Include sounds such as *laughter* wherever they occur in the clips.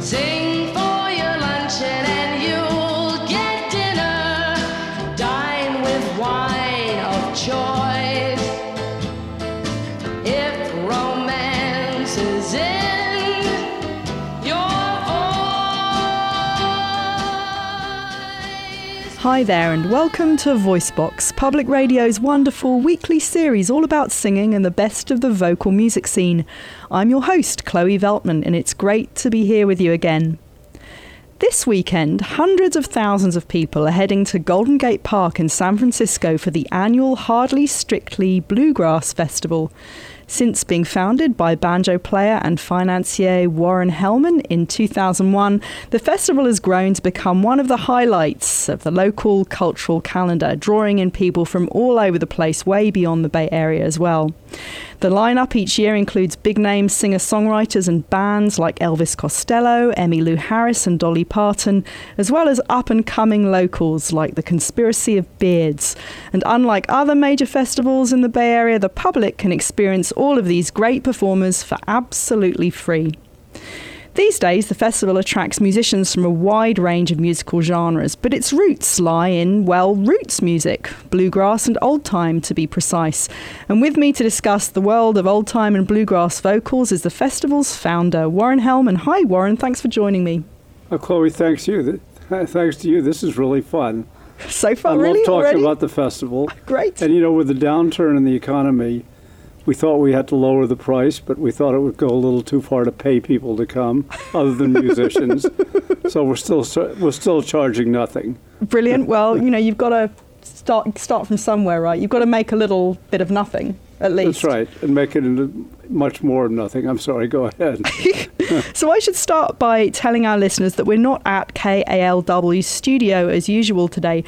Sing Hi there, and welcome to Voicebox, Public Radio's wonderful weekly series all about singing and the best of the vocal music scene. I'm your host, Chloe Veltman, and it's great to be here with you again. This weekend, hundreds of thousands of people are heading to Golden Gate Park in San Francisco for the annual Hardly Strictly Bluegrass Festival. Since being founded by banjo player and financier Warren Hellman in 2001, the festival has grown to become one of the highlights of the local cultural calendar, drawing in people from all over the place, way beyond the Bay Area as well. The lineup each year includes big name singer songwriters and bands like Elvis Costello, Emmylou Harris, and Dolly Parton, as well as up and coming locals like the Conspiracy of Beards. And unlike other major festivals in the Bay Area, the public can experience all of these great performers for absolutely free. These days, the festival attracts musicians from a wide range of musical genres, but its roots lie in, well, roots music, bluegrass and old time to be precise. And with me to discuss the world of old time and bluegrass vocals is the festival's founder, Warren Hellman. Hi, Warren, thanks for joining me. Oh, Chloe, thanks to you. Thanks to you. This is really fun. So far, I really love talking already? about the festival. *laughs* Great. And you know, with the downturn in the economy, we thought we had to lower the price, but we thought it would go a little too far to pay people to come, other than musicians. so we're still we're still charging nothing. Brilliant. Well, you know, you've got to start start from somewhere, right? You've got to make a little bit of nothing, at least. That's right, and make it into much more of nothing. I'm sorry. Go ahead. *laughs* So I should start by telling our listeners that we're not at KALW studio as usual today.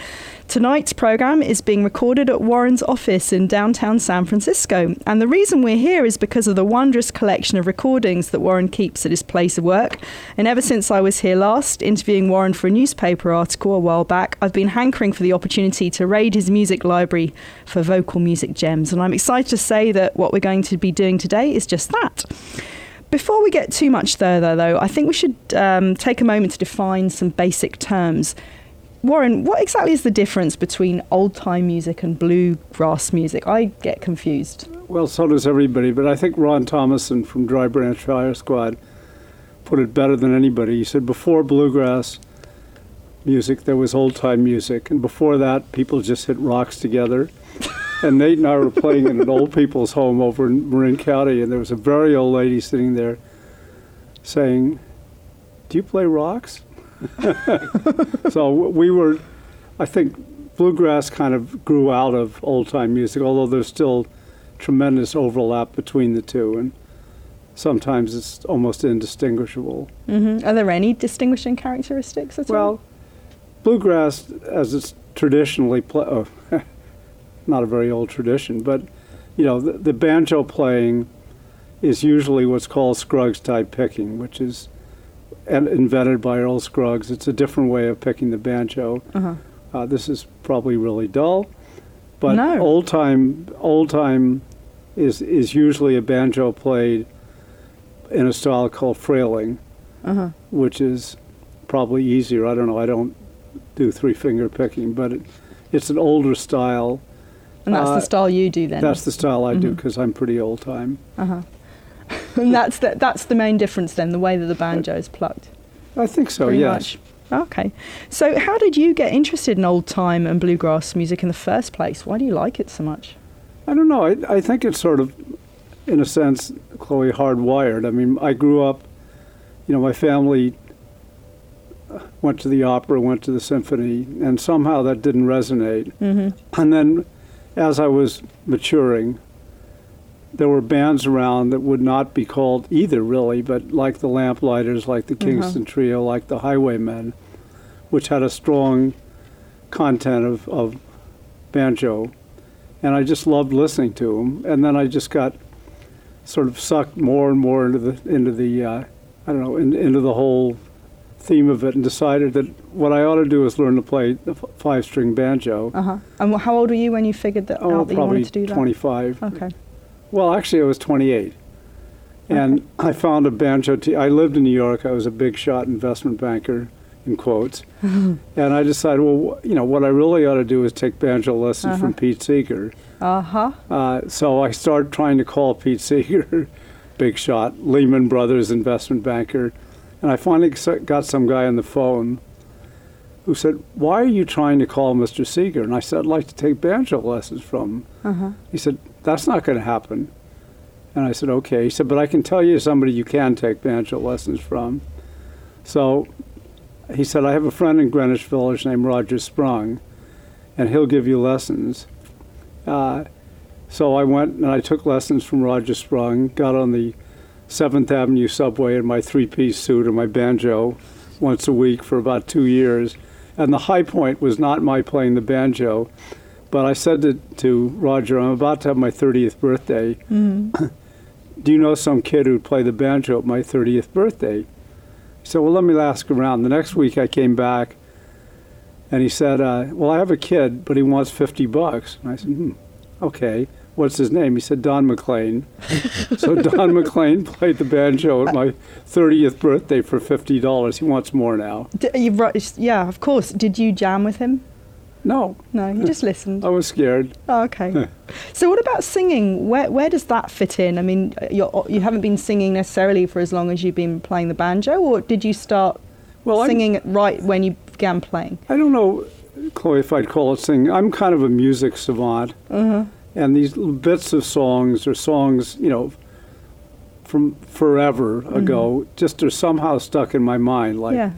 Tonight's program is being recorded at Warren's office in downtown San Francisco, and the reason we're here is because of the wondrous collection of recordings that Warren keeps at his place of work. And ever since I was here last, interviewing Warren for a newspaper article a while back, I've been hankering for the opportunity to raid his music library for vocal music gems, and I'm excited to say that what we're going to be doing today is just that. Before we get too much further, though, I think we should um, take a moment to define some basic terms. Warren, what exactly is the difference between old time music and bluegrass music? I get confused. Well, so does everybody, but I think Ron Thomason from Dry Branch Fire Squad put it better than anybody. He said before bluegrass music, there was old time music, and before that, people just hit rocks together. *laughs* and Nate and I were playing in an old people's home over in Marin County, and there was a very old lady sitting there saying, Do you play rocks? *laughs* so we were, I think bluegrass kind of grew out of old time music, although there's still tremendous overlap between the two, and sometimes it's almost indistinguishable. hmm Are there any distinguishing characteristics at all? Well, bluegrass, as it's traditionally played, oh, *laughs* not a very old tradition, but you know, the, the banjo playing is usually what's called Scruggs type picking, which is invented by Earl Scruggs. It's a different way of picking the banjo. uh-huh. Uh, this is probably really dull, but No. old time old time is is usually a banjo played in a style called frailing, Uh-huh. which is probably easier. I don't know. I don't do three finger picking, but it, it's an older style. And that's Uh, the style you do then? That's the style I do Mhm. because I'm pretty old time. uh-huh. And that's the, that's the main difference then, the way that the banjo is plucked. I think so. pretty yes. much. Okay. So, how did you get interested in old time and bluegrass music in the first place? Why do you like it so much? I don't know. I, I think it's sort of, in a sense, Chloe, hardwired. I mean, I grew up, you know, my family went to the opera, went to the symphony, and somehow that didn't resonate. Mm-hmm. And then as I was maturing, there were bands around that would not be called either, really, but like the Limeliters, like the Kingston Trio, like the Highwaymen, which had a strong content of, of banjo. And I just loved listening to them. And then I just got sort of sucked more and more into the, into the uh, I don't know, in, into the whole theme of it and decided that what I ought to do is learn to play the f- five string banjo. Uh huh. And how old were you when you figured that Oh, out that you wanted to do that? 25. Okay. Well, actually, I was 28. And I found a banjo. T- I lived in New York. I was a big shot investment banker, in quotes. *laughs* and I decided, well, you know, what I really ought to do is take banjo lessons from Pete Seeger. Uh-huh. Uh, so I started trying to call Pete Seeger, *laughs* big shot, Lehman Brothers investment banker. And I finally got some guy on the phone who said, Why are you trying to call Mr. Seeger? And I said, I'd like to take banjo lessons from him. Uh-huh. He said, That's not going to happen. And I said, Okay. He said, But I can tell you somebody you can take banjo lessons from. So he said, I have a friend in Greenwich Village named Roger Sprung, and he'll give you lessons. Uh, so I went and I took lessons from Roger Sprung, got on the 7th Avenue subway in my three piece suit and my banjo once a week for about two years. And the high point was not my playing the banjo, but I said to, to Roger, I'm about to have my 30th birthday. *laughs* Do you know some kid who'd play the banjo at my 30th birthday? He said, Well, let me ask around. The next week I came back and he said, uh, Well, I have a kid, but he wants 50 bucks. And I said, Hmm, okay. What's his name? He said, Don McLean. *laughs* so Don McLean played the banjo at my 30th birthday for $50. He wants more now. D- right, yeah, of course. Did you jam with him? No, No, you just listened. *laughs* I was scared. Oh, okay. *laughs* so, what about singing? Where where does that fit in? I mean, you're, you haven't been singing necessarily for as long as you've been playing the banjo, or did you start Well, I'm- singing right when you began playing? I don't know, Chloe, if I'd call it singing. I'm kind of a music savant. Uh-huh. And these little bits of songs are songs, you know, from forever ago, mm-hmm. just are somehow stuck in my mind. Like, yeah.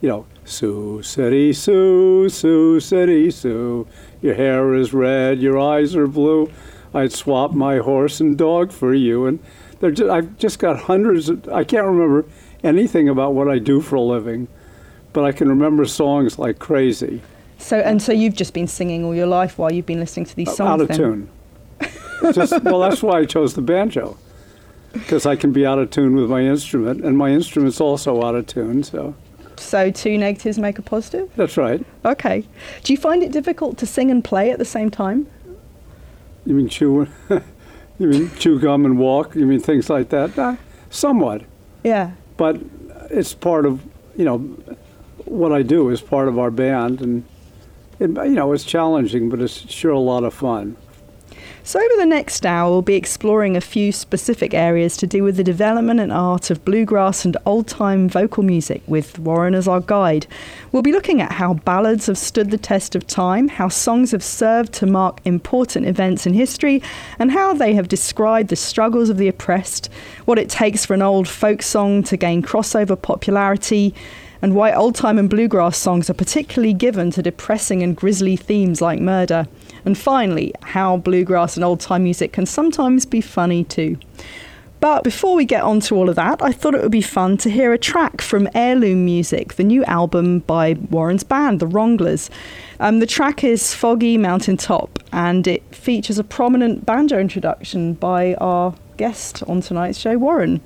you know, Sioux City, Sue, Sioux City, Sue. Your hair is red, your eyes are blue. I'd swap my horse and dog for you. And they're just, I've just got hundreds of, I can't remember anything about what I do for a living, but I can remember songs like crazy. So and so you've just been singing all your life while you've been listening to these uh, songs. out of then? tune. Just, well, that's why I chose the banjo, because I can be out of tune with my instrument, and my instrument's also out of tune. So So two negatives make a positive. that's right. Okay. Do you find it difficult to sing and play at the same time? You mean chew? *laughs* you mean chew gum and walk? You mean things like that? Uh, somewhat, Yeah. but it's part of you know what I do is part of our band, and it, you know it's challenging, but it's sure a lot of fun. So, over the next hour, we'll be exploring a few specific areas to do with the development and art of bluegrass and old time vocal music with Warren as our guide. We'll be looking at how ballads have stood the test of time, how songs have served to mark important events in history, and how they have described the struggles of the oppressed, what it takes for an old folk song to gain crossover popularity and why old time and bluegrass songs are particularly given to depressing and grisly themes like murder. And finally, how bluegrass and old time music can sometimes be funny too. But before we get on to all of that, I thought it would be fun to hear a track from Heirloom Music, the new album by Warren's band, The Wronglers. Um, the track is Foggy Mountain Top, and it features a prominent banjo introduction by our guest on tonight's show, Warren.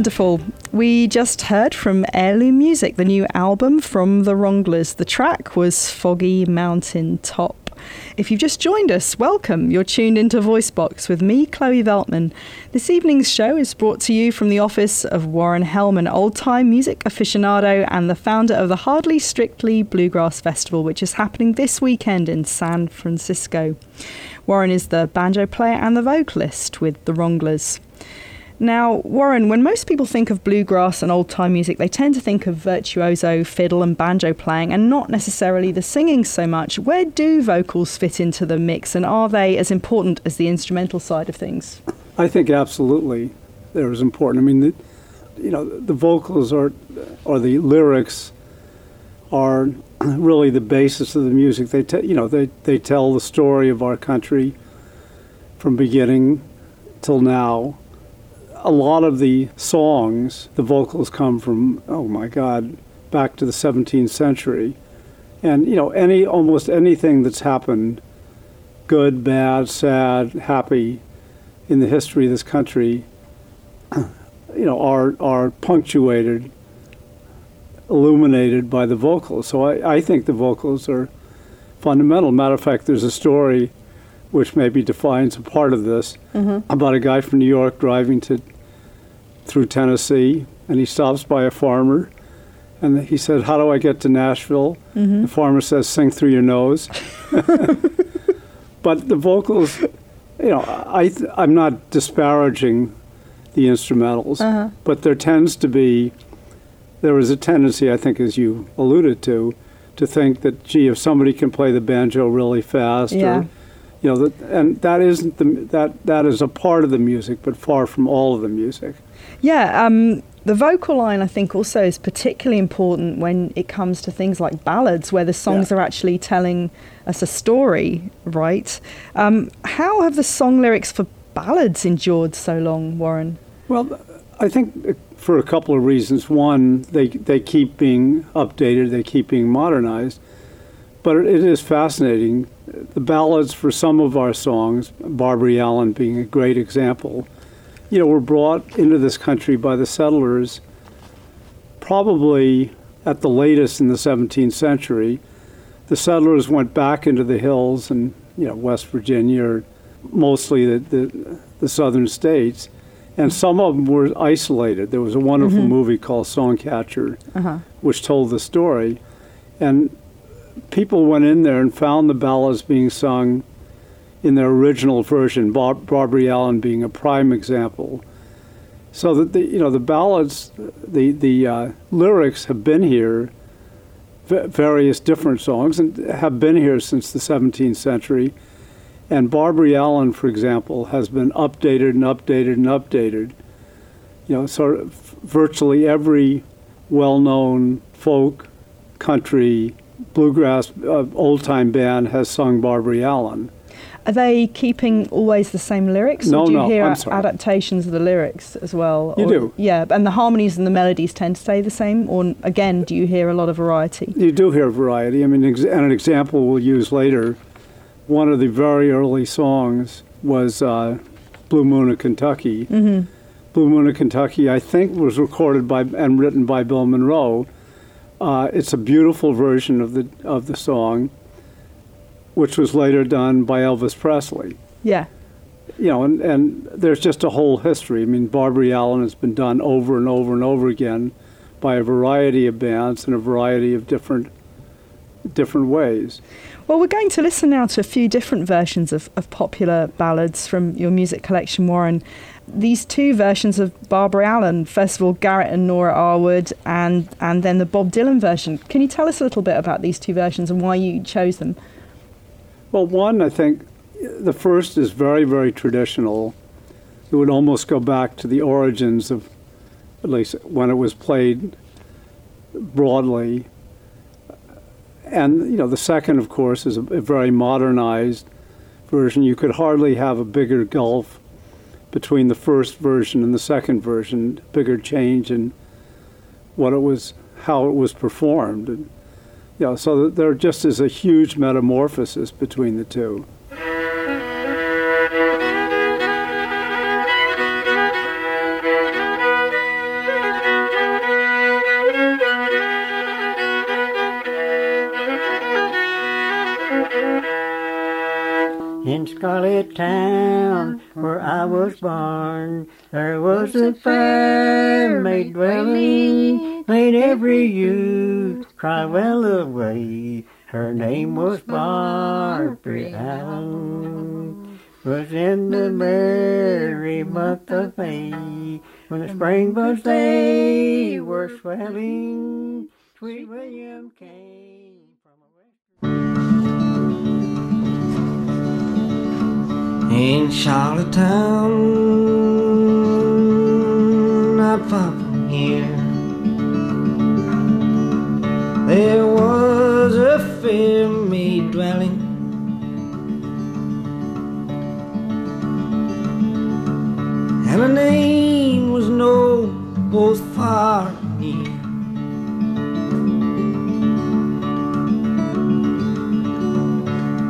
Wonderful. We just heard from Heirloom Music, the new album from The Wronglers. The track was Foggy Mountain Top. If you've just joined us, welcome. You're tuned into Voicebox with me, Chloe Veltman. This evening's show is brought to you from the office of Warren Hellman, old time music aficionado and the founder of the Hardly Strictly Bluegrass Festival, which is happening this weekend in San Francisco. Warren is the banjo player and the vocalist with The Wronglers. Now, Warren, when most people think of bluegrass and old time music, they tend to think of virtuoso fiddle and banjo playing and not necessarily the singing so much. Where do vocals fit into the mix and are they as important as the instrumental side of things? I think absolutely they're as important. I mean, you know, the vocals are, or the lyrics are *clears throat* really the basis of the music. They, te- you know, they, they tell the story of our country from beginning till now. A lot of the songs, the vocals come from, oh my God, back to the 17th century. And, you know, any, almost anything that's happened, good, bad, sad, happy, in the history of this country, *clears throat* you know, are, are punctuated, illuminated by the vocals. So I, I think the vocals are fundamental. Matter of fact, there's a story which maybe defines a part of this mm-hmm. about a guy from New York driving to through Tennessee, and he stops by a farmer, and he said, "How do I get to Nashville?" Mm-hmm. The farmer says, "Sing through your nose." *laughs* but the vocals, you know, I, I'm not disparaging the instrumentals, uh-huh. but there tends to be there is a tendency, I think, as you alluded to, to think that gee, if somebody can play the banjo really fast, Yeah. or you know, that, and that isn't the that that is a part of the music, but far from all of the music. Yeah, um, the vocal line I think also is particularly important when it comes to things like ballads, where the songs Yeah. are actually telling us a story, right? Um, how have the song lyrics for ballads endured so long, Warren? Well, I think for a couple of reasons. One, they they keep being updated, they keep being modernized. But it is fascinating. The ballads for some of our songs, Barbary Allen being a great example, you know, were brought into this country by the settlers probably at the latest in the 17th century. The settlers went back into the hills and, you know, West Virginia, or mostly the, the, the southern states, and some of them were isolated. There was a wonderful mm-hmm. movie called Songcatcher, uh-huh. which told the story. And people went in there and found the ballads being sung in their original version, Bar- Barbary Allen being a prime example. So that the you know the ballads, the the uh, lyrics have been here, v- various different songs, and have been here since the 17th century. And Barbary Allen, for example, has been updated and updated and updated. You know, sort of virtually every well-known folk, country, bluegrass, uh, old-time band has sung Barbary Allen. Are they keeping always the same lyrics, No, or do you no, hear I'm a- sorry. adaptations of the lyrics as well? You Or- do. Yeah, and the harmonies and the melodies tend to stay the same, or again, do you hear a lot of variety? You do hear variety. I mean, ex- and an example we'll use later. One of the very early songs was uh, "Blue Moon of Kentucky." Mm-hmm. "Blue Moon of Kentucky," I think, was recorded by and written by Bill Monroe. Uh, it's a beautiful version of the of the song, which was later done by Elvis Presley. Yeah. You know, and, and there's just a whole history. I mean, Barbary Allen has been done over and over and over again by a variety of bands in a variety of different different ways. Well, we're going to listen now to a few different versions of, of popular ballads from your music collection, Warren. These two versions of Barbara Allen, first of all, Garrett and Nora Arwood, and, and then the Bob Dylan version. Can you tell us a little bit about these two versions and why you chose them? Well, one, I think the first is very, very traditional. It would almost go back to the origins of, at least when it was played broadly. And, you know, the second, of course, is a, a very modernized version. You could hardly have a bigger gulf between the first version and the second version, bigger change in what it was, how it was performed. And, know, so there just is a huge metamorphosis between the two. In Scarlet Town, where I was born, there was a fair maid dwelling, made every youth cry well away. Her name was Barbara Allen. Was in the merry month of May, when the spring buds they were swelling. Sweet William came. In Charlottetown, far from near. There was a fair maid dwelling and her name was known both far and near.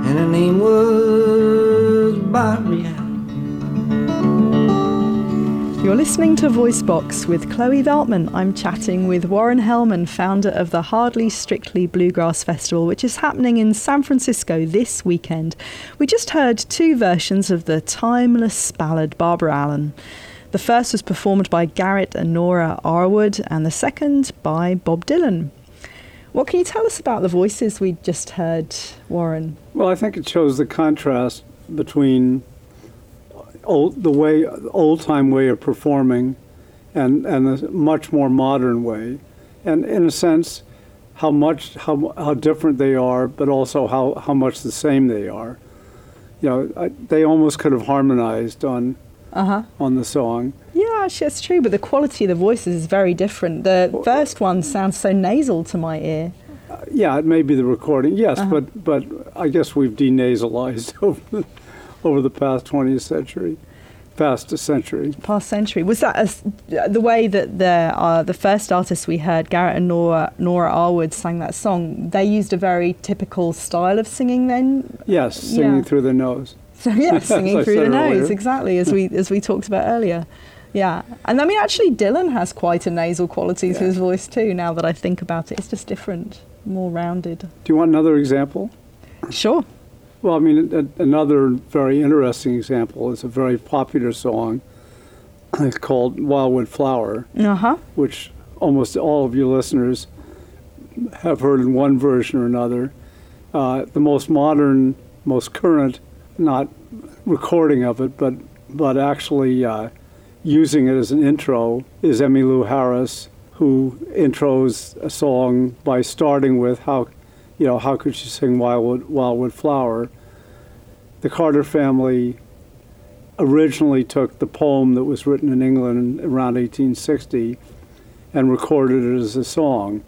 And her name was listening to Voicebox with Chloe Veltman. I'm chatting with Warren Hellman, founder of the Hardly Strictly Bluegrass Festival, which is happening in San Francisco this weekend. We just heard two versions of the timeless ballad Barbara Allen. The first was performed by Garrett and Nora Arwood, and the second by Bob Dylan. What can you tell us about the voices we just heard, Warren? Well, I think it shows the contrast between old, the way old time way of performing and and the much more modern way, and in a sense, how much how how different they are, but also how how much the same they are. You know, I, they almost could have harmonized on Uh huh. on the song. Yeah, actually, that's true, but the quality of the voices is very different. The first one sounds so nasal to my ear. Yeah, it may be the recording, yes, Uh-huh. but but I guess we've denasalized *laughs* over the, over the past 20th century, past a century. Past century was that a the way that the uh, the first artists we heard, Garrett and Nora Nora Arwood, sang that song? They used a very typical style of singing then. Yes, singing Yeah. through the nose. So yeah, singing through the *laughs* *laughs* said nose, *laughs* exactly as we as we talked about earlier. Yeah, and I mean actually Dylan has quite a nasal quality to his voice too. Now that I think about it, it's just different, more rounded. Do you want another example? Sure. Well, I mean, a, another very interesting example is a very popular song *coughs* called Wildwood Flower, Uh huh. which almost all of your listeners have heard in one version or another. Uh, the most modern, most current, not recording of it, but but actually uh, using it as an intro is Emmylou Harris, who intros a song by starting with how, you know, how could she sing Wildwood Wildwood Flower? The Carter family originally took the poem that was written in England around 1860 and recorded it as a song.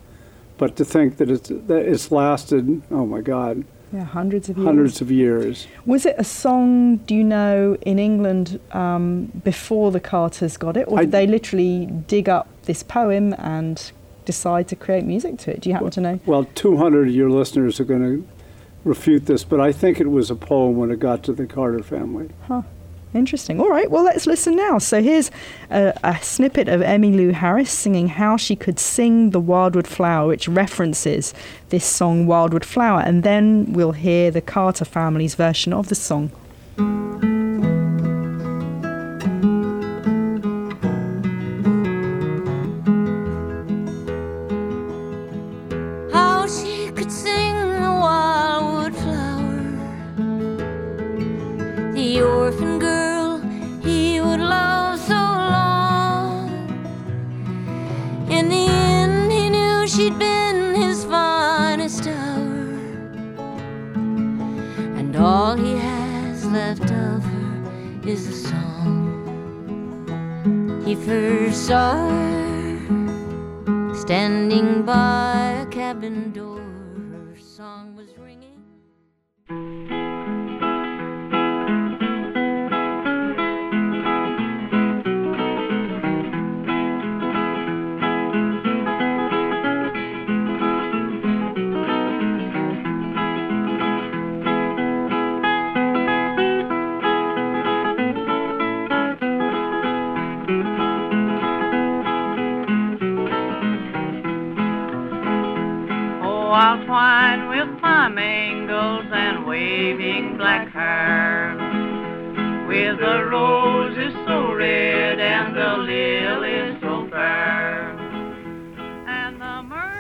But to think that it's that it's lasted, oh my God, Yeah, hundreds of years. hundreds of years. Was it a song, do you know, in England um, before the Carters got it? Or I- did they literally dig up this poem and decide to create music to it? Do you happen to know? Well, 200 of your listeners are going to refute this, but I think it was a poem when it got to the Carter family. Huh. Interesting. All right, well, let's listen now. So here's a, a snippet of Emmylou Harris singing How She Could Sing the Wildwood Flower, which references this song, Wildwood Flower, and then we'll hear the Carter family's version of the song. His finest hour. And all he has left of her is a song. He first saw her standing by a cabin door. I'll twine with and waving black hair. With the roses so red and the lilies so fair.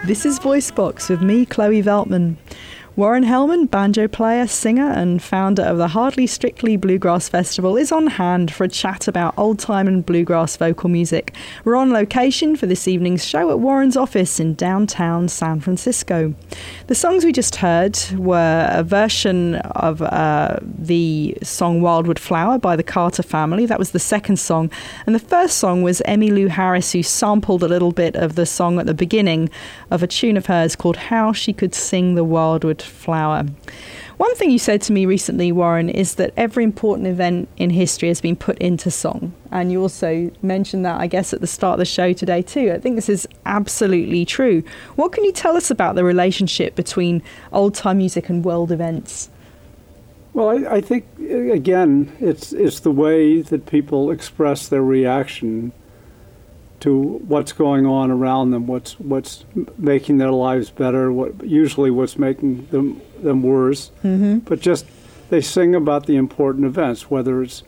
This is Voicebox with me, Chloe Veltman. Warren Hellman, banjo player, singer, and founder of the Hardly Strictly Bluegrass Festival, is on hand for a chat about old time and bluegrass vocal music. We're on location for this evening's show at Warren's office in downtown San Francisco. The songs we just heard were a version of uh, the song Wildwood Flower by the Carter family. That was the second song. And the first song was Emmylou Harris, who sampled a little bit of the song at the beginning of a tune of hers called How She Could Sing the Wildwood Flower. One thing you said to me recently, Warren, is that every important event in history has been put into song. And you also mentioned that, I guess, at the start of the show today, too. I think this is absolutely true. What can you tell us about the relationship between old time music and world events? Well, I, I think again, it's it's the way that people express their reaction to what's going on around them, what's what's making their lives better, what usually what's making them them worse. Mm-hmm. But just they sing about the important events, whether it's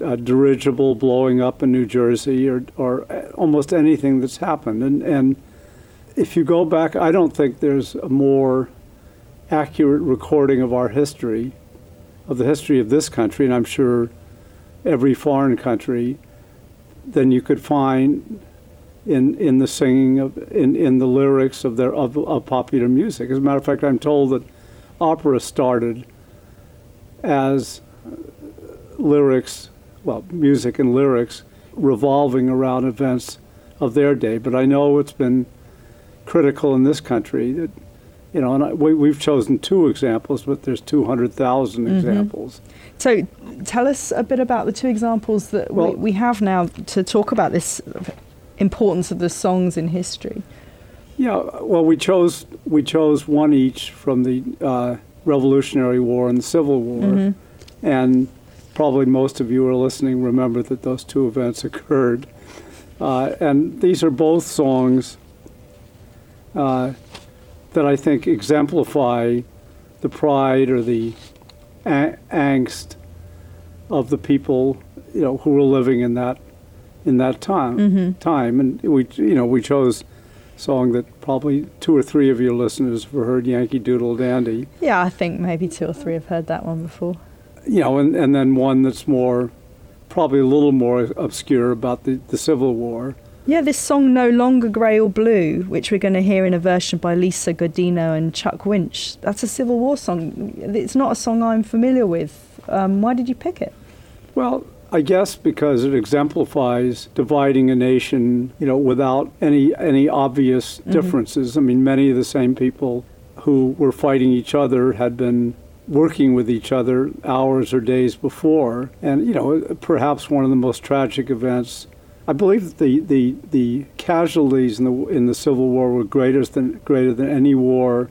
a dirigible blowing up in New Jersey or or almost anything that's happened. And and if you go back, I don't think there's a more accurate recording of our history, of the history of this country, and I'm sure every foreign country, than you could find in in the singing of in, in the lyrics of their of, of popular music. As a matter of fact, I'm told that opera started as lyrics, well, music and lyrics revolving around events of their day. But I know it's been critical in this country that you know, and I, we, we've chosen two examples, but there's 200,000 Mhm. examples. So, tell us a bit about the two examples that Well- we, we have now to talk about this importance of the songs in history. Yeah, well, we chose we chose one each from the uh, Revolutionary War and the Civil War, Mhm. and probably most of you who are listening remember that those two events occurred. Uh, and these are both songs uh, that I think exemplify the pride or the a- angst of the people, you know, who were living in that in that time. Mhm. Time, and we, you know, we chose a song that probably two or three of your listeners have heard, "Yankee Doodle Dandy." Yeah, I think maybe two or three have heard that one before. you know, and, and then one that's more, probably a little more obscure about the, the Civil War. Yeah, this song No Longer Grey or Blue, which we're going to hear in a version by Lisa Godino and Chuck Winch, that's a Civil War song. It's not a song I'm familiar with. Um, why did you pick it? Well, I guess because it exemplifies dividing a nation, you know, without any any obvious Mhm. differences. I mean, many of the same people who were fighting each other had been working with each other hours or days before, and you know, perhaps one of the most tragic events. I believe that the, the, the casualties in the in the Civil War were greater than greater than any war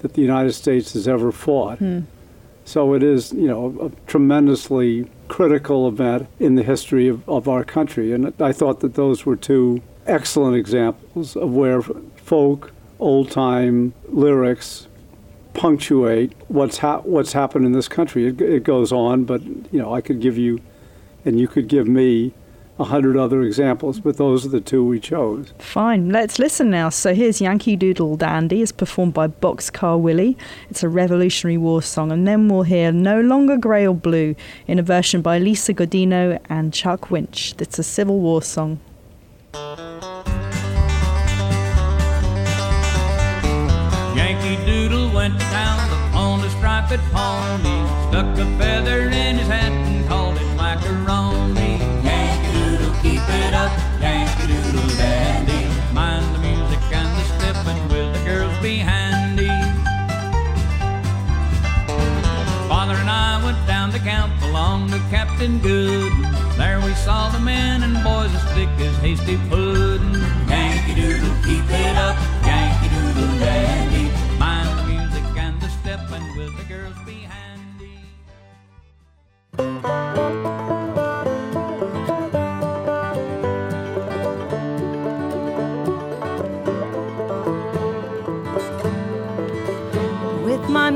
that the United States has ever fought. Hmm. So it is, you know, a tremendously critical event in the history of, of our country. And I thought that those were two excellent examples of where folk, old time lyrics punctuate what's, ha- what's happened in this country. It, it goes on, but, you know, I could give you, and you could give me, a hundred other examples, but those are the two we chose. Fine, let's listen now. So here's Yankee Doodle Dandy, it's performed by Boxcar Willie. It's a Revolutionary War song, and then we'll hear No Longer Grey or Blue in a version by Lisa Godino and Chuck Winch. It's a Civil War song. Yankee Doodle went to town on the striped pony, stuck a feather in his hat Doodle dandy. Mind the music and the stepping, will the girls be handy? Father and I went down the camp along with Captain Good. There we saw the men and boys as thick as hasty pudding. Yankee Doodle, keep it up, Yankee Doodle dandy. Mind the music and the step, and will the girls be handy?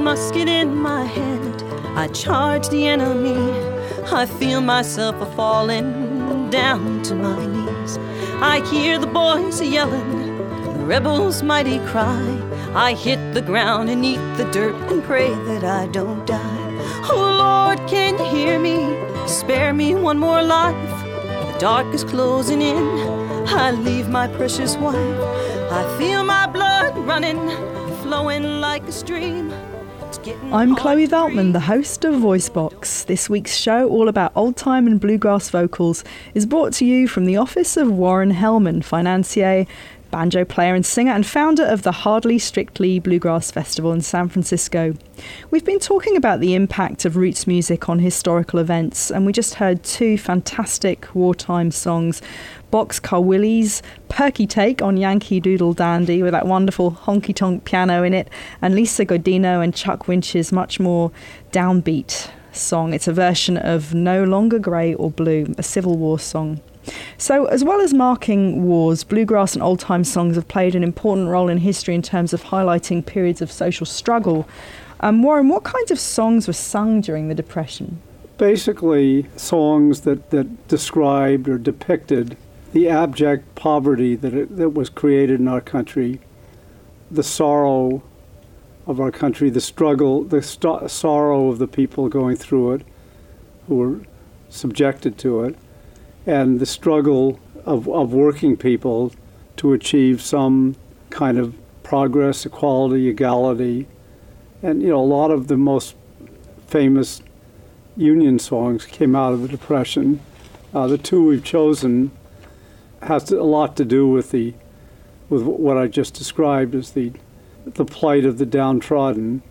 Musket in my hand, I charge the enemy. I feel myself a falling down to my knees. I hear the boys yelling, the rebels' mighty cry. I hit the ground and eat the dirt and pray that I don't die. Oh Lord, can you hear me? Spare me one more life. The dark is closing in. I leave my precious wife. I feel my blood running, flowing like a stream. I'm Chloe Veltman, the host of Voicebox. This week's show, all about old time and bluegrass vocals, is brought to you from the office of Warren Hellman, financier, banjo player and singer, and founder of the Hardly Strictly Bluegrass Festival in San Francisco. We've been talking about the impact of roots music on historical events, and we just heard two fantastic wartime songs. Boxcar Willie's perky take on Yankee Doodle Dandy with that wonderful honky tonk piano in it, and Lisa Godino and Chuck Winch's much more downbeat song. It's a version of No Longer Grey or Blue, a Civil War song. So, as well as marking wars, bluegrass and old time songs have played an important role in history in terms of highlighting periods of social struggle. Um, Warren, what kinds of songs were sung during the Depression? Basically, songs that, that described or depicted the abject poverty that, it, that was created in our country, the sorrow of our country, the struggle, the st- sorrow of the people going through it who were subjected to it, and the struggle of, of working people to achieve some kind of progress, equality, equality. And, you know, a lot of the most famous union songs came out of the Depression. Uh, the two we've chosen has to, a lot to do with the with what I just described as the the plight of the downtrodden.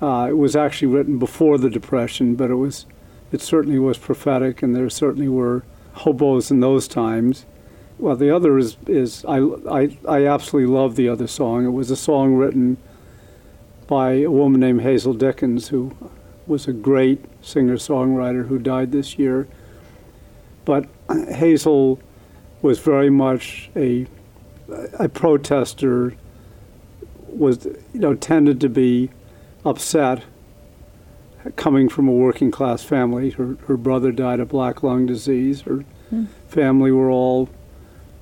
Uh, it was actually written before the Depression, but it was it certainly was prophetic, and there certainly were hobos in those times. Well, the other is is I I, I absolutely love the other song. It was a song written by a woman named Hazel Dickens, who was a great singer songwriter who died this year. But Hazel was very much a a protester. Was you know tended to be upset coming from a working class family. Her her brother died of black lung disease. Her Hmm. family were all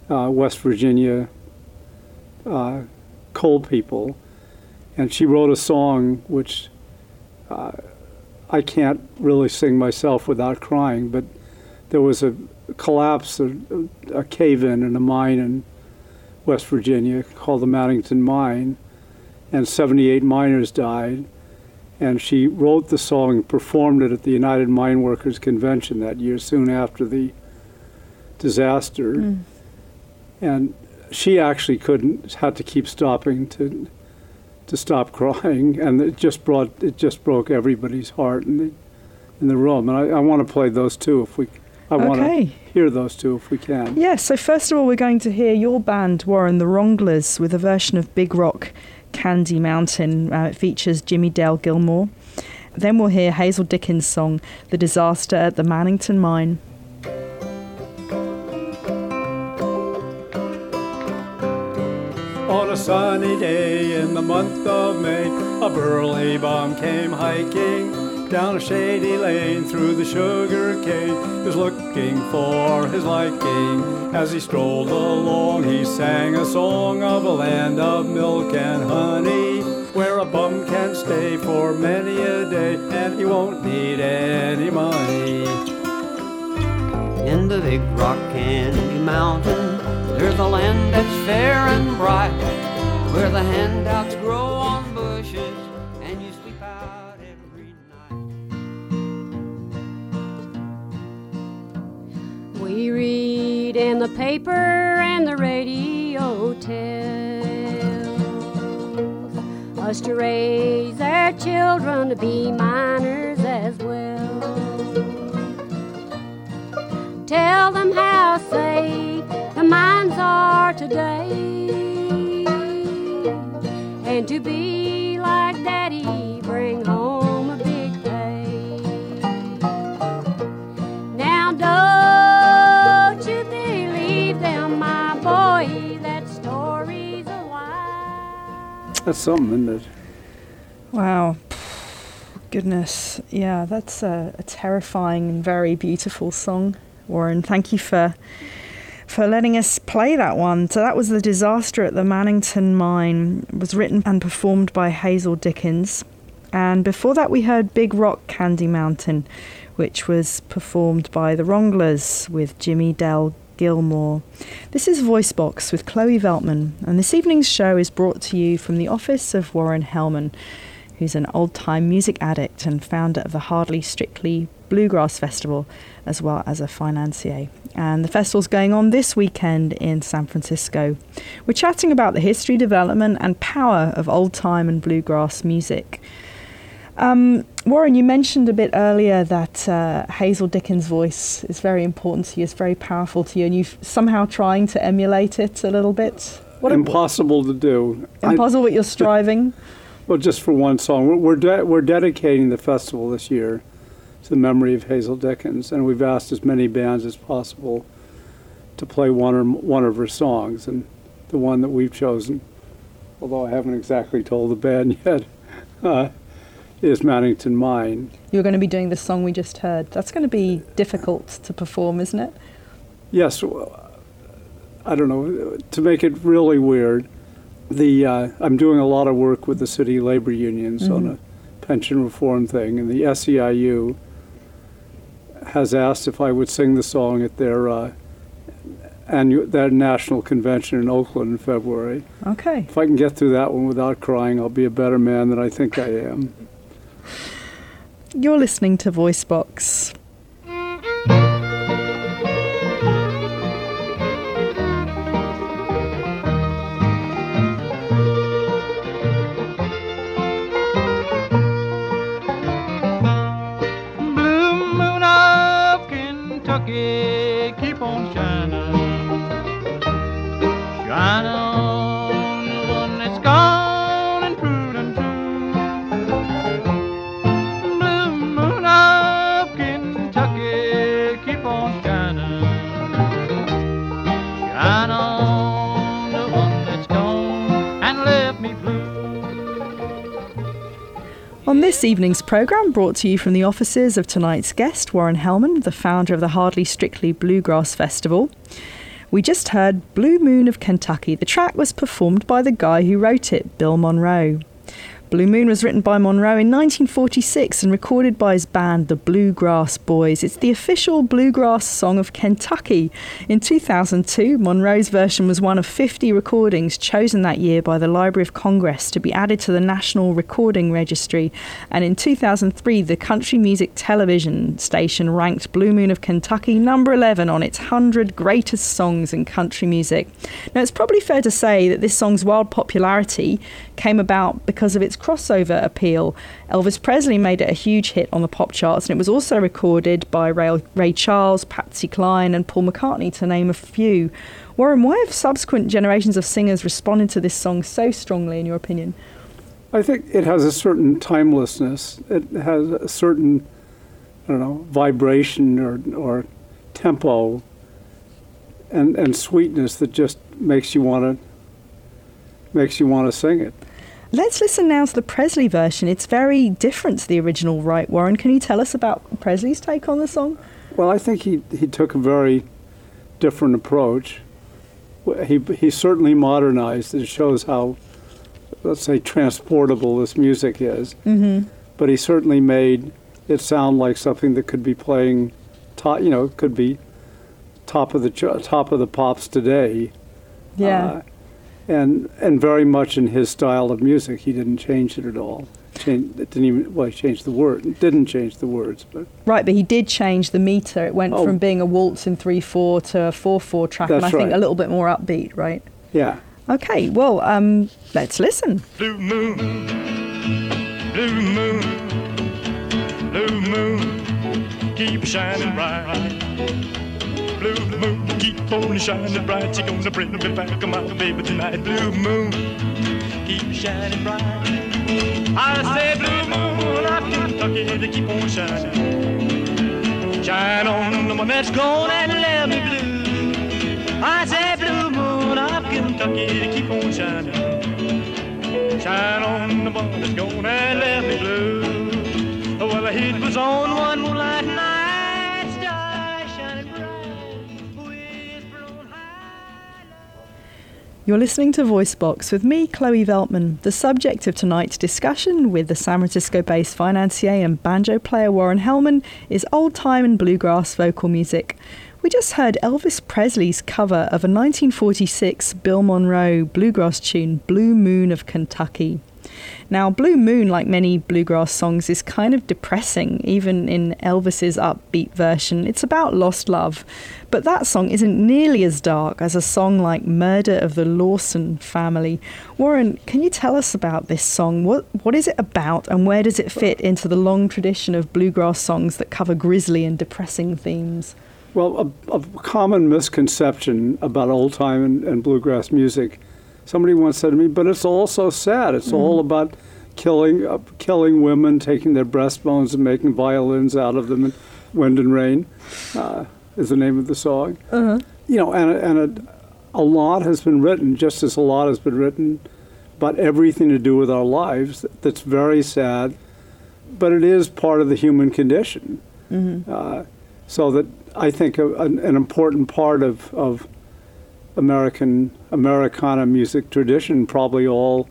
uh, West Virginia uh, coal people, and she wrote a song which uh, I can't really sing myself without crying. But there was a collapse, a, a cave in in a mine in West Virginia called the Mannington Mine, and 78 miners died. And she wrote the song and performed it at the United Mine Workers Convention that year, soon after the disaster. Mm. And she actually couldn't, had to keep stopping to to stop *laughs* crying, and it just brought it just broke everybody's heart in the in the room. And I, I want to play those two if we. I want to hear those two if we can. Yeah, so first of all, we're going to hear your band, Warren the Wronglers, with a version of Big Rock Candy Mountain. Uh, it features Jimmie Dale Gilmore. Then we'll hear Hazel Dickens' song, The Disaster at the Mannington Mine. On a sunny day in the month of May, a burly bum came hiking down a shady lane through the sugar cane. He was looking for his liking. As he strolled along, he sang a song of a land of milk and honey, where a bum can stay for many a day and he won't need any money. In the big rock candy mountain, there's a land that's fair and bright, where the handouts paper and the radio tells us to raise our children to be miners as well. Tell them how safe the mines are today, and to be That's something, isn't it? Wow. Goodness. Yeah, that's a, a terrifying and very beautiful song, Warren. Thank you for for letting us play that one. So that was The Disaster at the Mannington Mine. It was written and performed by Hazel Dickens. And before that, we heard Big Rock Candy Mountain, which was performed by the Wronglers with Jimmie Dale Gilmore. This is Voicebox with Chloe Veltman, and this evening's show is brought to you from the office of Warren Hellman, who's an old time music addict and founder of the Hardly Strictly Bluegrass Festival, as well as a financier. And the festival's going on this weekend in San Francisco. We're chatting about the history, development, and power of old time and bluegrass music. Um, Warren, you mentioned a bit earlier that uh, Hazel Dickens' voice is very important to you, it's very powerful to you, and you're somehow trying to emulate it a little bit. What Impossible to do. I- impossible, but you're striving. well, just for one song. We're, we're, de- we're dedicating the festival this year to the memory of Hazel Dickens, and we've asked as many bands as possible to play one or one of her songs. And the one that we've chosen, although I haven't exactly told the band *laughs* yet, uh, is Mannington Mine. You're going to be doing the song we just heard. That's going to be difficult to perform, isn't it? Yes, well, I don't know. To make it really weird, the uh, I'm doing a lot of work with the city labor unions on Mhm. a pension reform thing, and the SEIU has asked if I would sing the song at their uh, annual their national convention in Oakland in February. Okay. If I can get through that one without crying, I'll be a better man than I think I am. You're listening to Voicebox. This evening's programme, brought to you from the offices of tonight's guest, Warren Hellman, the founder of the Hardly Strictly Bluegrass Festival, we just heard Blue Moon of Kentucky. The track was performed by the guy who wrote it, Bill Monroe. Blue Moon was written by Monroe in 1946 and recorded by his band, the Bluegrass Boys. It's the official bluegrass song of Kentucky. In 2002, Monroe's version was one of 50 recordings chosen that year by the Library of Congress to be added to the National Recording Registry. And in 2003, the country music television station ranked Blue Moon of Kentucky number 11 on its 100 greatest songs in country music. Now, it's probably fair to say that this song's wild popularity came about because of its crossover appeal. Elvis Presley made it a huge hit on the pop charts, and it was also recorded by Ray, Ray Charles, Patsy Cline, and Paul McCartney, to name a few. Warren, why have subsequent generations of singers responded to this song so strongly, in your opinion? I think it has a certain timelessness. It has a certain, I don't know, vibration or, or tempo and, and sweetness that just makes you want to makes you want to sing it. Let's listen now to the Presley version. It's very different to the original, right, Warren? Can you tell us about Presley's take on the song? Well, I think he, he took a very different approach. He, he certainly modernized. It shows how, let's say, transportable this music is. Mm-hmm. But he certainly made it sound like something that could be playing, top, you know, could be top of the top of the pops today. Yeah. Uh, and and very much in his style of music. He didn't change it at all. Change, it didn't even well, he changed the word. Didn't change the words, but Right, but he did change the meter. It went Oh. from being a waltz in 3 4 to a 4 4 track, and I That's think a little bit more upbeat, right? yeah. Okay, well, um, let's listen. Blue moon, blue moon, blue moon, keep shining bright. Blue moon, keep on shining bright. You're gonna bring me back, my baby, tonight. Blue moon, keep shining bright. I say, blue moon of Kentucky, to keep on shining. Shine on the one that's gone and let me blue. I say, blue moon of Kentucky, to keep on shining. Shine on the one that's gone and left me blue. Well, the heat was on one moonlight night, You're listening to Voicebox with me, Chloe Veltman. The subject of tonight's discussion with the San Francisco based financier and banjo player Warren Hellman is old time and bluegrass vocal music. We just heard Elvis Presley's cover of a 1946 Bill Monroe bluegrass tune, Blue Moon of Kentucky. Now, Blue Moon, like many bluegrass songs, is kind of depressing, even in Elvis's upbeat version. It's about lost love. But that song isn't nearly as dark as a song like Murder of the Lawson Family. Warren, can you tell us about this song? What, what is it about, and where does it fit into the long tradition of bluegrass songs that cover grisly and depressing themes? Well, a, a common misconception about old time and, and bluegrass music. Somebody once said to me, "But it's all so sad. It's all about killing, uh, killing women, taking their breastbones and making violins out of them." And "Wind and Rain" uh, is the name of the song. Uh-huh. You know, and and a, a lot has been written, just as a lot has been written about everything to do with our lives. That's very sad, but it is part of the human condition. Uh, so that I think a, an, an important part of, of American Americana music tradition, probably all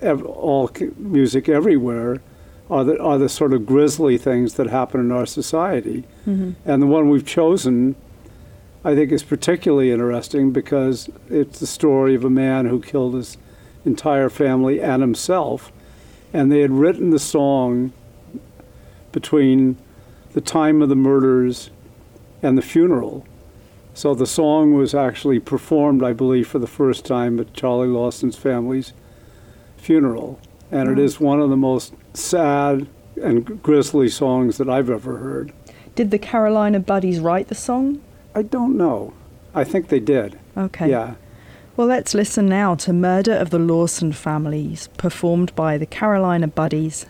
ev- all music everywhere, are the are the sort of grisly things that happen in our society. Mm-hmm. And the one we've chosen, I think, is particularly interesting because it's the story of a man who killed his entire family and himself, and they had written the song between the time of the murders and the funeral. So the song was actually performed, I believe, for the first time at Charlie Lawson's family's funeral. And it is one of the most sad and grisly songs that I've ever heard. Did the Carolina Buddies write the song? I don't know. I think they did. Okay. Yeah. Well, let's listen now to Murder of the Lawson Families, performed by the Carolina Buddies.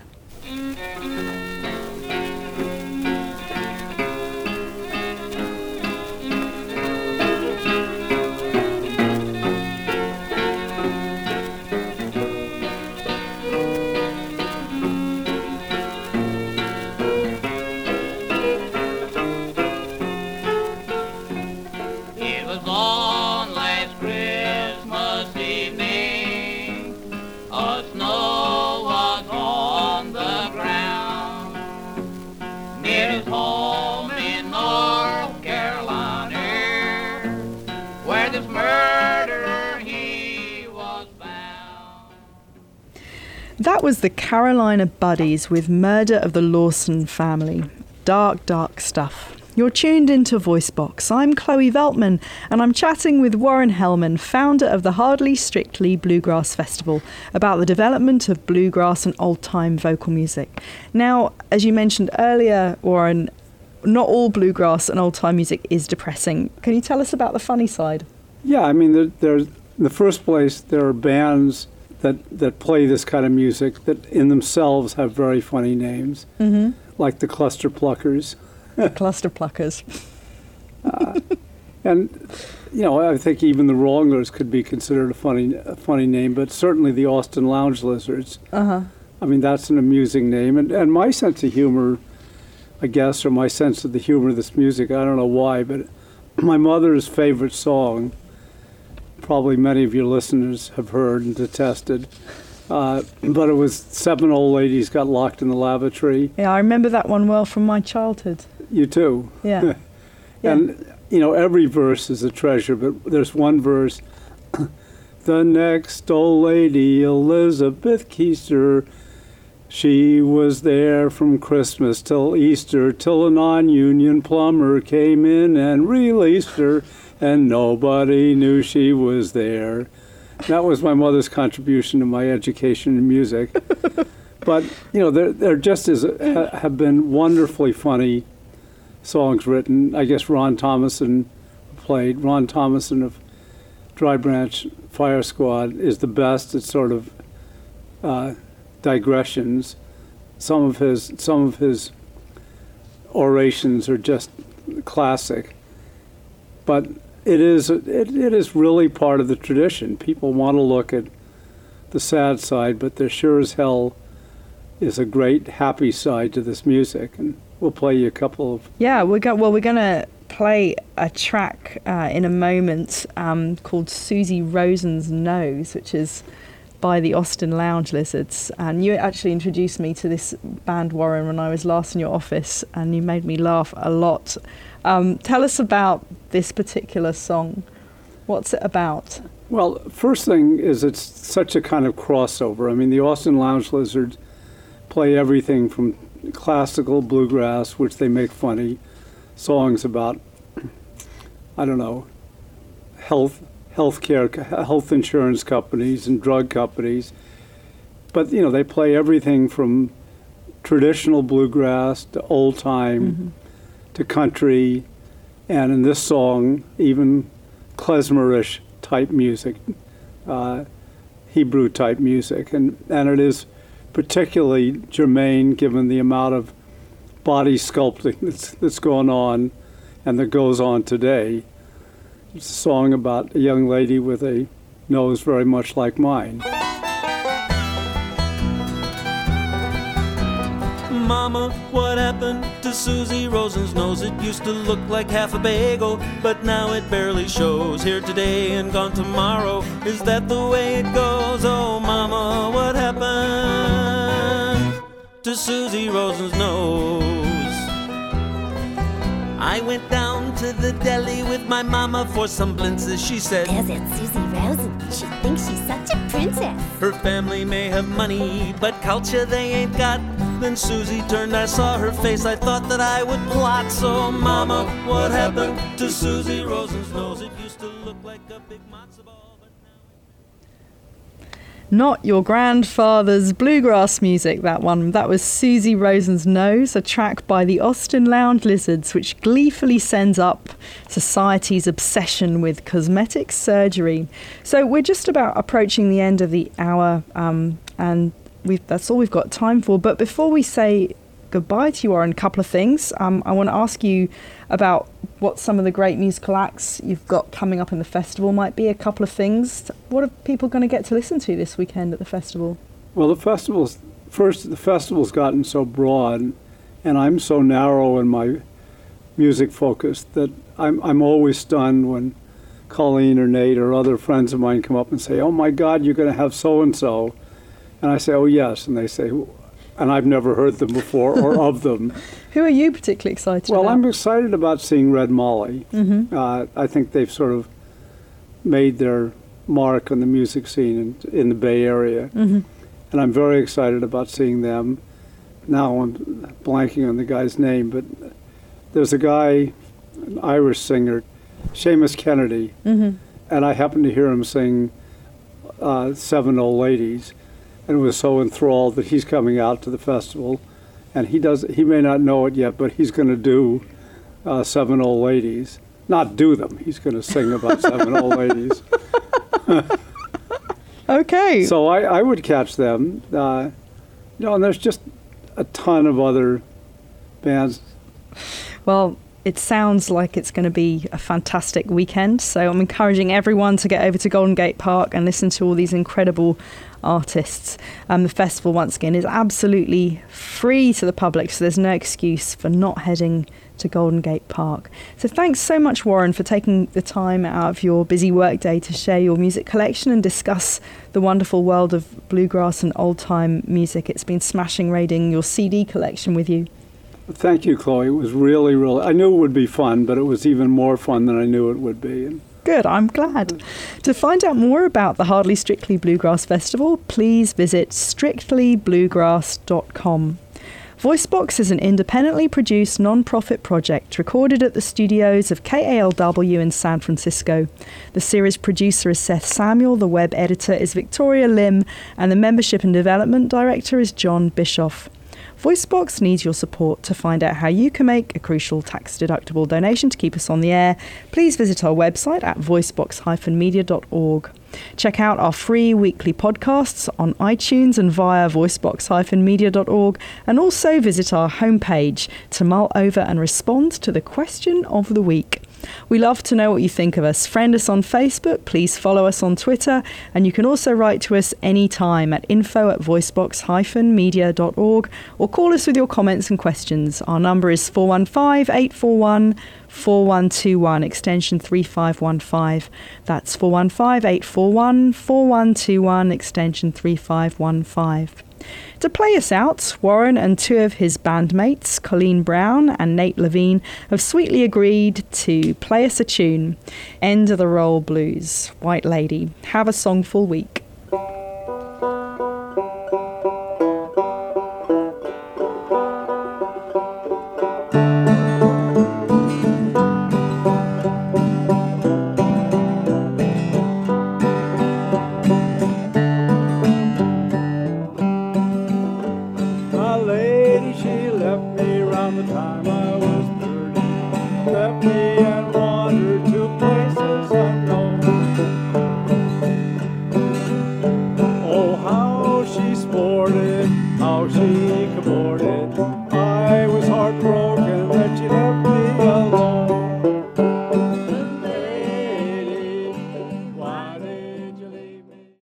Was the Carolina Buddies with Murder of the Lawson Family. Dark, dark stuff. You're tuned into Voicebox. I'm Chloe Veltman, and I'm chatting with Warren Hellman, founder of the Hardly Strictly Bluegrass Festival, about the development of bluegrass and old time vocal music. Now, as you mentioned earlier, Warren, not all bluegrass and old time music is depressing. Can you tell us about the funny side? Yeah, I mean, there, there's in the first place, there are bands that, that play this kind of music that in themselves have very funny names, Mm-hmm. like the Cluster Pluckers. Cluster pluckers. *laughs* And you know, I think even the Wranglers could be considered a funny, a funny name, but certainly the Austin Lounge Lizards. Uh huh. I mean, that's an amusing name, and and my sense of humor, I guess, or my sense of the humor of this music, I don't know why, but my mother's favorite song, probably many of your listeners have heard and detested, uh, but it was Seven Old Ladies Got Locked in the Lavatory. Yeah, I remember that one well from my childhood. You too. Yeah. *laughs* Yeah. And, you know, every verse is a treasure, but there's one verse. *clears throat* the next old lady, Elizabeth Keister, she was there from Christmas till Easter, till a non union plumber came in and released her, and nobody knew she was there. That was my mother's contribution to my education in music. *laughs* but, you know, there, there just is, ha, have been wonderfully funny songs written. I guess Ron Thomason played. Ron Thomason of Dry Branch Fire Squad is the best at sort of uh, digressions. Some of his some of his orations are just classic, but it is it, it is really part of the tradition. People want to look at the sad side, but there sure as hell is a great happy side to this music, and we'll play you a couple of Yeah, we're go- well, we're gonna play a track uh, in a moment um, called Susie Rosen's Nose, which is by the Austin Lounge Lizards. And you actually introduced me to this band, Warren, when I was last in your office, and you made me laugh a lot. Um, tell us about this particular song. What's it about? Well, first thing is it's such a kind of crossover. I mean, the Austin Lounge Lizards play everything from classical bluegrass, which they make funny songs about, I don't know, health, healthcare, health insurance companies and drug companies. But you know, they play everything from traditional bluegrass to old time to country, and in this song, even klezmerish type music, uh, Hebrew type music, and and it is particularly germane given the amount of body sculpting that's that's going on and that goes on today. It's a song about a young lady with a nose very much like mine. Mama, what happened to Susie Rosen's nose? It used to look like half a bagel, but now it barely shows. Here today and gone tomorrow. Is that the way it goes? Oh, Mama, what happened to Susie Rosen's nose? I went down to the deli with my mama for some blintzes. She said, Visit Susie Rosen. She thinks she's such a princess. Her family may have money, but culture they ain't got. Then Susie turned, I saw her face, I thought that I would plot. So, Mama, what happened to Susie Rosen's nose? It used to look like a big matzo ball. Not your grandfather's bluegrass music, that one. That was Susie Rosen's Nose, a track by the Austin Lounge Lizards, which gleefully sends up society's obsession with cosmetic surgery. So we're just about approaching the end of the hour, um, and we've, that's all we've got time for. But before we say goodbye to you, Warren, a couple of things. Um, I want to ask you about what some of the great musical acts you've got coming up in the festival might be. A couple of things. What are people going to get to listen to this weekend at the festival? Well, the festival's first. The festival's gotten so broad, and I'm so narrow in my music focus that I'm I'm always stunned when Colleen or Nate or other friends of mine come up and say, "Oh my God, you're going to have so and so," and I say, "Oh yes," and they say, and I've never heard them before or of *laughs* them. Who are you particularly excited Well, about? Well, I'm excited about seeing Red Molly. Mhm. Uh, I think they've sort of made their mark on the music scene in, in the Bay Area, Mhm. and I'm very excited about seeing them. Now I'm blanking on the guy's name, but there's a guy, an Irish singer, Seamus Kennedy, Mhm. and I happened to hear him sing uh, Seven Old Ladies, and was so enthralled that he's coming out to the festival, and he does. He may not know it yet, but he's going to do uh, Seven Old Ladies. Not do them. He's going to sing about Seven Old Ladies. *laughs* Okay. So I, I would catch them. Uh, you know, and there's just a ton of other bands. Well, it sounds like it's going to be a fantastic weekend. So I'm encouraging everyone to get over to Golden Gate Park and listen to all these incredible artists. Um, the festival, once again, is absolutely free to the public, so there's no excuse for not heading to Golden Gate Park. So thanks so much, Warren, for taking the time out of your busy workday to share your music collection and discuss the wonderful world of bluegrass and old time music. It's been smashing raiding your CD collection with you. Thank you, Chloe. It was really, really. I knew it would be fun, but it was even more fun than I knew it would be. And Good, I'm glad. To find out more about the Hardly Strictly Bluegrass Festival, please visit strictlybluegrass.com. Voicebox is an independently produced non-profit project recorded at the studios of KALW in San Francisco. The series producer is Seth Samuel, the web editor is Victoria Lim, and the membership and development director is John Bischoff. Voicebox needs your support to find out how you can make a crucial tax deductible donation to keep us on the air. Please visit our website at voicebox-media.org. Check out our free weekly podcasts on iTunes and via voicebox-media.org and also visit our homepage to mull over and respond to the question of the week. We love to know what you think of us. Friend us on Facebook, please follow us on Twitter, and you can also write to us anytime at info at voicebox-media.org or call us with your comments and questions. Our number is 415 841 4121, extension 3515. That's 415 841 4121, extension 3515. To play us out, Warren and two of his bandmates, Colleen Brown and Nate Levine, have sweetly agreed to play us a tune. End of the Roll Blues. White Lady. Have a songful week.